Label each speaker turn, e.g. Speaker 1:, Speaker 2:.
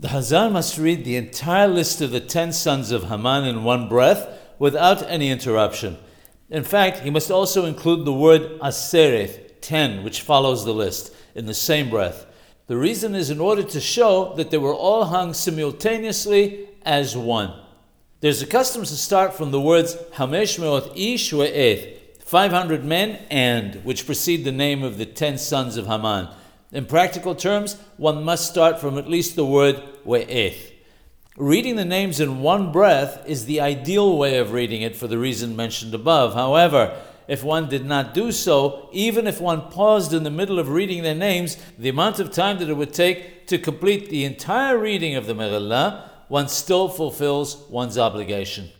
Speaker 1: The Hazan must read the entire list of the ten sons of Haman in one breath without any interruption. In fact, he must also include the word asereth, ten, which follows the list, in the same breath. The reason is in order to show that they were all hung simultaneously as one. There's a custom to start from the words Hamesh Meot Ish Ve'eth, 500 men and, which precede the name of the ten sons of Haman. In practical terms, one must start from at least the word we'eth. Reading the names in one breath is the ideal way of reading it for the reason mentioned above. However, if one did not do so, even if one paused in the middle of reading their names, the amount of time that it would take to complete the entire reading of the Megillah, one still fulfills one's obligation.